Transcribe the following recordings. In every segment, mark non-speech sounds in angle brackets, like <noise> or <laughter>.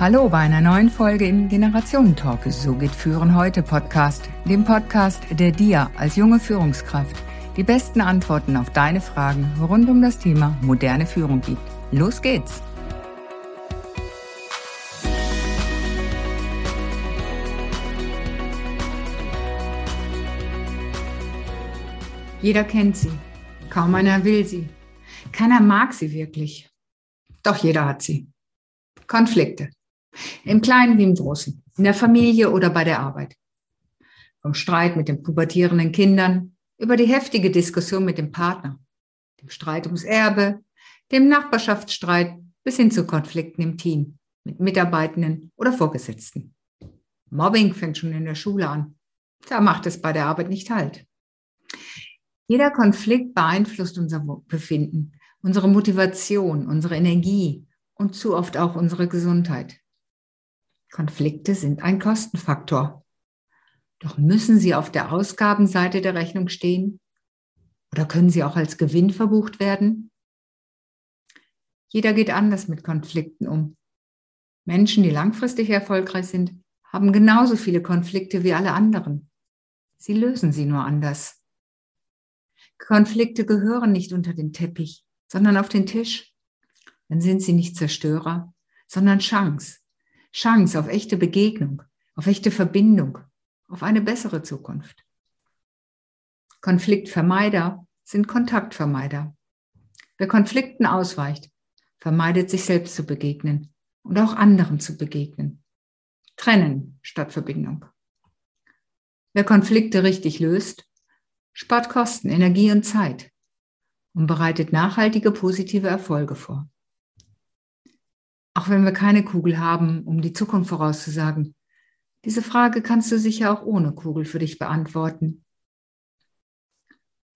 Hallo bei einer neuen Folge im Generationentalk. So geht Führen heute Podcast, dem Podcast, der dir als junge Führungskraft die besten Antworten auf deine Fragen rund um das Thema moderne Führung gibt. Los geht's! Jeder kennt sie, kaum einer will sie, keiner mag sie wirklich. Doch jeder hat sie. Konflikte. Im Kleinen wie im Großen, in der Familie oder bei der Arbeit. Vom Streit mit den pubertierenden Kindern über die heftige Diskussion mit dem Partner, dem Streit ums Erbe, dem Nachbarschaftsstreit bis hin zu Konflikten im Team mit Mitarbeitenden oder Vorgesetzten. Mobbing fängt schon in der Schule an. Da macht es bei der Arbeit nicht halt. Jeder Konflikt beeinflusst unser Befinden, unsere Motivation, unsere Energie und zu oft auch unsere Gesundheit. Konflikte sind ein Kostenfaktor. Doch müssen sie auf der Ausgabenseite der Rechnung stehen? Oder können sie auch als Gewinn verbucht werden? Jeder geht anders mit Konflikten um. Menschen, die langfristig erfolgreich sind, haben genauso viele Konflikte wie alle anderen. Sie lösen sie nur anders. Konflikte gehören nicht unter den Teppich, sondern auf den Tisch. Dann sind sie nicht Zerstörer, sondern Chance, Chance auf echte Begegnung, auf echte Verbindung, auf eine bessere Zukunft. Konfliktvermeider sind Kontaktvermeider. Wer Konflikten ausweicht, vermeidet sich selbst zu begegnen und auch anderen zu begegnen. Trennen statt Verbindung. Wer Konflikte richtig löst, spart Kosten, Energie und Zeit und bereitet nachhaltige positive Erfolge vor. Auch wenn wir keine Kugel haben, um die Zukunft vorauszusagen. Diese Frage kannst du sicher auch ohne Kugel für dich beantworten.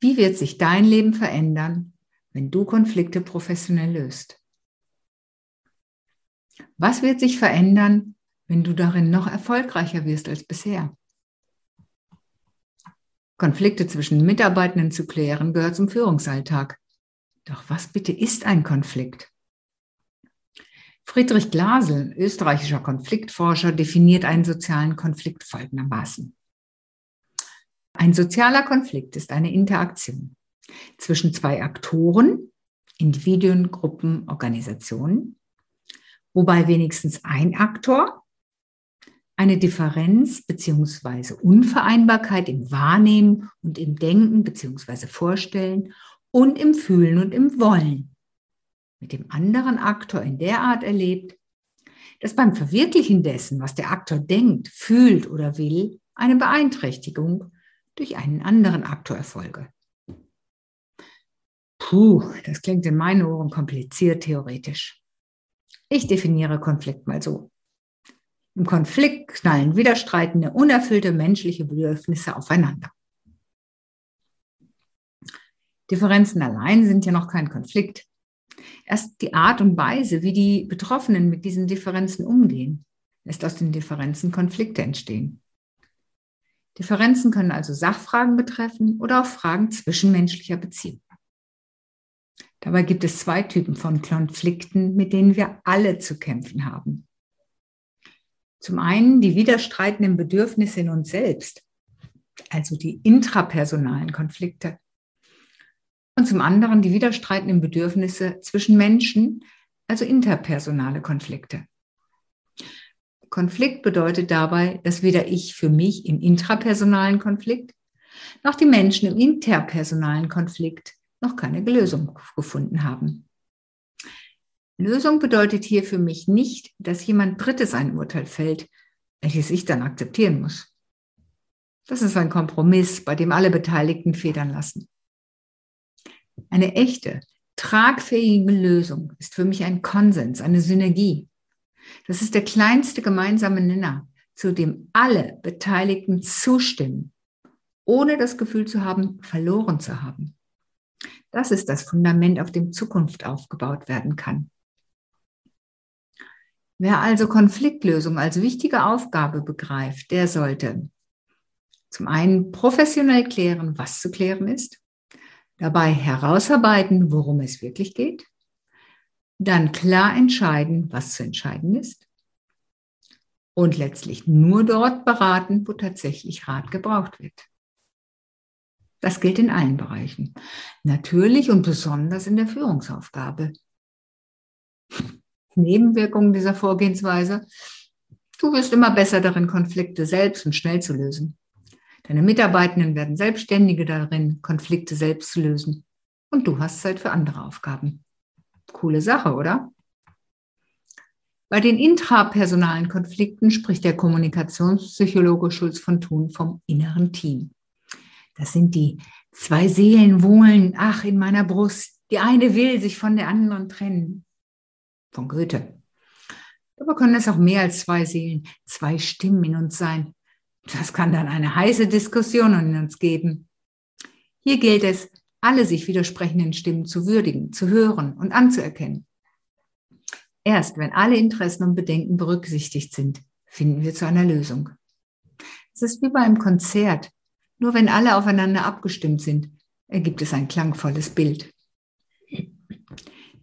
Wie wird sich dein Leben verändern, wenn du Konflikte professionell löst? Was wird sich verändern, wenn du darin noch erfolgreicher wirst als bisher? Konflikte zwischen Mitarbeitenden zu klären gehört zum Führungsalltag. Doch was bitte ist ein Konflikt? Friedrich Glasel, österreichischer Konfliktforscher, definiert einen sozialen Konflikt folgendermaßen. Ein sozialer Konflikt ist eine Interaktion zwischen zwei Aktoren, Individuen, Gruppen, Organisationen, wobei wenigstens ein Aktor eine Differenz beziehungsweise Unvereinbarkeit im Wahrnehmen und im Denken beziehungsweise Vorstellen und im Fühlen und im Wollen mit dem anderen Aktor in der Art erlebt, dass beim Verwirklichen dessen, was der Aktor denkt, fühlt oder will, eine Beeinträchtigung durch einen anderen Aktor erfolge. Puh, das klingt in meinen Ohren kompliziert theoretisch. Ich definiere Konflikt mal so. Im Konflikt knallen widerstreitende, unerfüllte menschliche Bedürfnisse aufeinander. Differenzen allein sind ja noch kein Konflikt. Erst die Art und Weise, wie die Betroffenen mit diesen Differenzen umgehen, lässt aus den Differenzen Konflikte entstehen. Differenzen können also Sachfragen betreffen oder auch Fragen zwischenmenschlicher Beziehungen. Dabei gibt es zwei Typen von Konflikten, mit denen wir alle zu kämpfen haben. Zum einen die widerstreitenden Bedürfnisse in uns selbst, also die intrapersonalen Konflikte, und zum anderen die widerstreitenden Bedürfnisse zwischen Menschen, also interpersonale Konflikte. Konflikt bedeutet dabei, dass weder ich für mich im intrapersonalen Konflikt noch die Menschen im interpersonalen Konflikt noch keine Lösung gefunden haben. Lösung bedeutet hier für mich nicht, dass jemand Drittes ein Urteil fällt, welches ich dann akzeptieren muss. Das ist ein Kompromiss, bei dem alle Beteiligten federn lassen. Eine echte, tragfähige Lösung ist für mich ein Konsens, eine Synergie. Das ist der kleinste gemeinsame Nenner, zu dem alle Beteiligten zustimmen, ohne das Gefühl zu haben, verloren zu haben. Das ist das Fundament, auf dem Zukunft aufgebaut werden kann. Wer also Konfliktlösung als wichtige Aufgabe begreift, der sollte zum einen professionell klären, was zu klären ist, dabei herausarbeiten, worum es wirklich geht, dann klar entscheiden, was zu entscheiden ist, und letztlich nur dort beraten, wo tatsächlich Rat gebraucht wird. Das gilt in allen Bereichen. Natürlich und besonders in der Führungsaufgabe. <laughs> Nebenwirkungen dieser Vorgehensweise. Du wirst immer besser darin, Konflikte selbst und schnell zu lösen. Deine Mitarbeitenden werden Selbstständige darin, Konflikte selbst zu lösen. Und du hast Zeit für andere Aufgaben. Coole Sache, oder? Bei den intrapersonalen Konflikten spricht der Kommunikationspsychologe Schulz von Thun vom inneren Team. Das sind die zwei Seelen wohlen, ach, in meiner Brust. Die eine will sich von der anderen trennen. Von Goethe. Aber können es auch mehr als zwei Seelen, zwei Stimmen in uns sein. Das kann dann eine heiße Diskussion in uns geben. Hier gilt es, alle sich widersprechenden Stimmen zu würdigen, zu hören und anzuerkennen. Erst wenn alle Interessen und Bedenken berücksichtigt sind, finden wir zu einer Lösung. Es ist wie bei einem Konzert. Nur wenn alle aufeinander abgestimmt sind, ergibt es ein klangvolles Bild.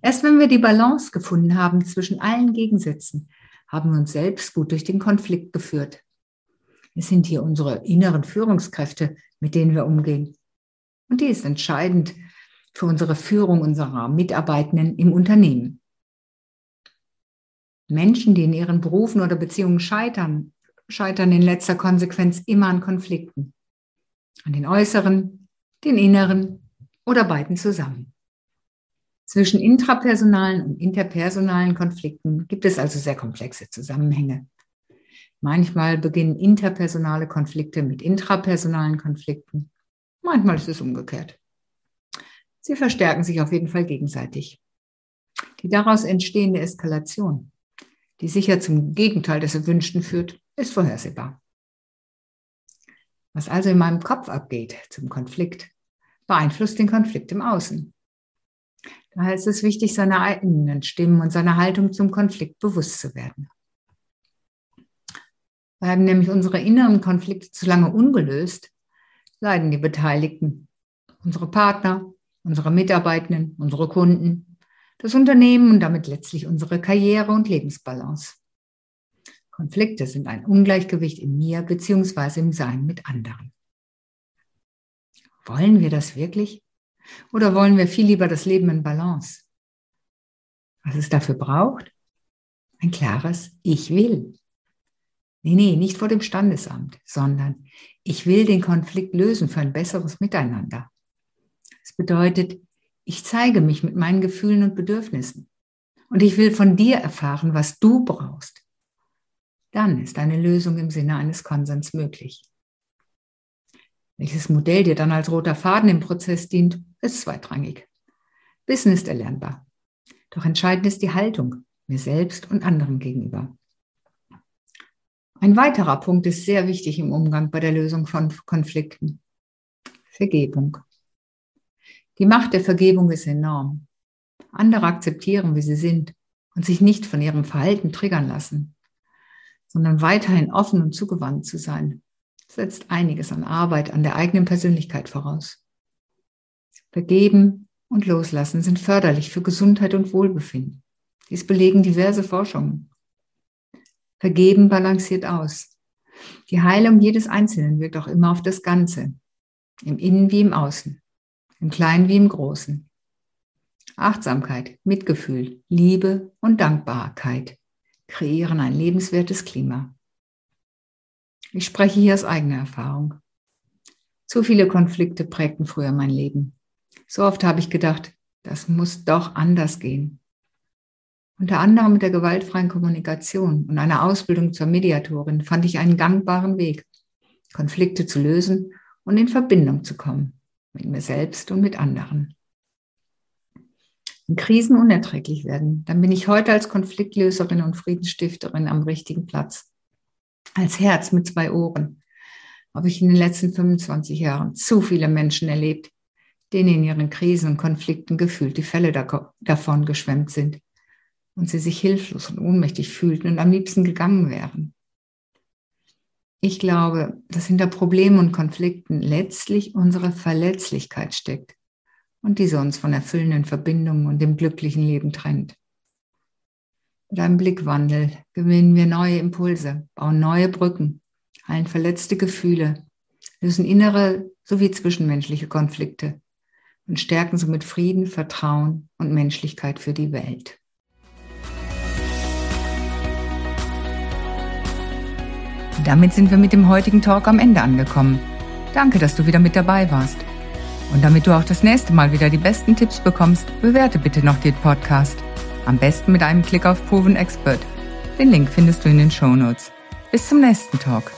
Erst wenn wir die Balance gefunden haben zwischen allen Gegensätzen, haben wir uns selbst gut durch den Konflikt geführt. Es sind hier unsere inneren Führungskräfte, mit denen wir umgehen. Und die ist entscheidend für unsere Führung unserer Mitarbeitenden im Unternehmen. Menschen, die in ihren Berufen oder Beziehungen scheitern, scheitern in letzter Konsequenz immer an Konflikten. An den äußeren, den inneren oder beiden zusammen. Zwischen intrapersonalen und interpersonalen Konflikten gibt es also sehr komplexe Zusammenhänge. Manchmal beginnen interpersonale Konflikte mit intrapersonalen Konflikten. Manchmal ist es umgekehrt. Sie verstärken sich auf jeden Fall gegenseitig. Die daraus entstehende Eskalation die sicher zum Gegenteil des Erwünschten führt, ist vorhersehbar. Was also in meinem Kopf abgeht zum Konflikt, beeinflusst den Konflikt im Außen. Daher ist es wichtig, seiner eigenen Stimmen und seiner Haltung zum Konflikt bewusst zu werden. Bleiben nämlich unsere inneren Konflikte zu lange ungelöst, leiden die Beteiligten, unsere Partner, unsere Mitarbeitenden, unsere Kunden, das Unternehmen und damit letztlich unsere Karriere und Lebensbalance. Konflikte sind ein Ungleichgewicht in mir bzw. im Sein mit anderen. Wollen wir das wirklich? Oder wollen wir viel lieber das Leben in Balance? Was es dafür braucht? Ein klares Ich will. Nee, nee, nicht vor dem Standesamt, sondern ich will den Konflikt lösen für ein besseres Miteinander. Es bedeutet, ich zeige mich mit meinen Gefühlen und Bedürfnissen. Und ich will von dir erfahren, was du brauchst. Dann ist eine Lösung im Sinne eines Konsens möglich. Welches Modell dir dann als roter Faden im Prozess dient, ist zweitrangig. Wissen ist erlernbar. Doch entscheidend ist die Haltung mir selbst und anderen gegenüber. Ein weiterer Punkt ist sehr wichtig im Umgang bei der Lösung von Konflikten. Vergebung. Die Macht der Vergebung ist enorm. Andere akzeptieren, wie sie sind und sich nicht von ihrem Verhalten triggern lassen, sondern weiterhin offen und zugewandt zu sein, setzt einiges an Arbeit an der eigenen Persönlichkeit voraus. Vergeben und Loslassen sind förderlich für Gesundheit und Wohlbefinden. Dies belegen diverse Forschungen. Vergeben balanciert aus. Die Heilung jedes Einzelnen wirkt auch immer auf das Ganze, im Innen wie im Außen im Kleinen wie im Großen. Achtsamkeit, Mitgefühl, Liebe und Dankbarkeit kreieren ein lebenswertes Klima. Ich spreche hier aus eigener Erfahrung. Zu viele Konflikte prägten früher mein Leben. So oft habe ich gedacht, das muss doch anders gehen. Unter anderem mit der gewaltfreien Kommunikation und einer Ausbildung zur Mediatorin fand ich einen gangbaren Weg, Konflikte zu lösen und in Verbindung zu kommen mit mir selbst und mit anderen. Wenn Krisen unerträglich werden, dann bin ich heute als Konfliktlöserin und Friedensstifterin am richtigen Platz. Als Herz mit zwei Ohren habe ich in den letzten 25 Jahren zu viele Menschen erlebt, denen in ihren Krisen und Konflikten gefühlt die Fälle davon geschwemmt sind und sie sich hilflos und ohnmächtig fühlten und am liebsten gegangen wären. Ich glaube, dass hinter Problemen und Konflikten letztlich unsere Verletzlichkeit steckt und diese uns von erfüllenden Verbindungen und dem glücklichen Leben trennt. Mit einem Blickwandel gewinnen wir neue Impulse, bauen neue Brücken, heilen verletzte Gefühle, lösen innere sowie zwischenmenschliche Konflikte und stärken somit Frieden, Vertrauen und Menschlichkeit für die Welt. Damit sind wir mit dem heutigen Talk am Ende angekommen. Danke, dass du wieder mit dabei warst. Und damit du auch das nächste Mal wieder die besten Tipps bekommst, bewerte bitte noch den Podcast. Am besten mit einem Klick auf Proven Expert. Den Link findest du in den Show Notes. Bis zum nächsten Talk.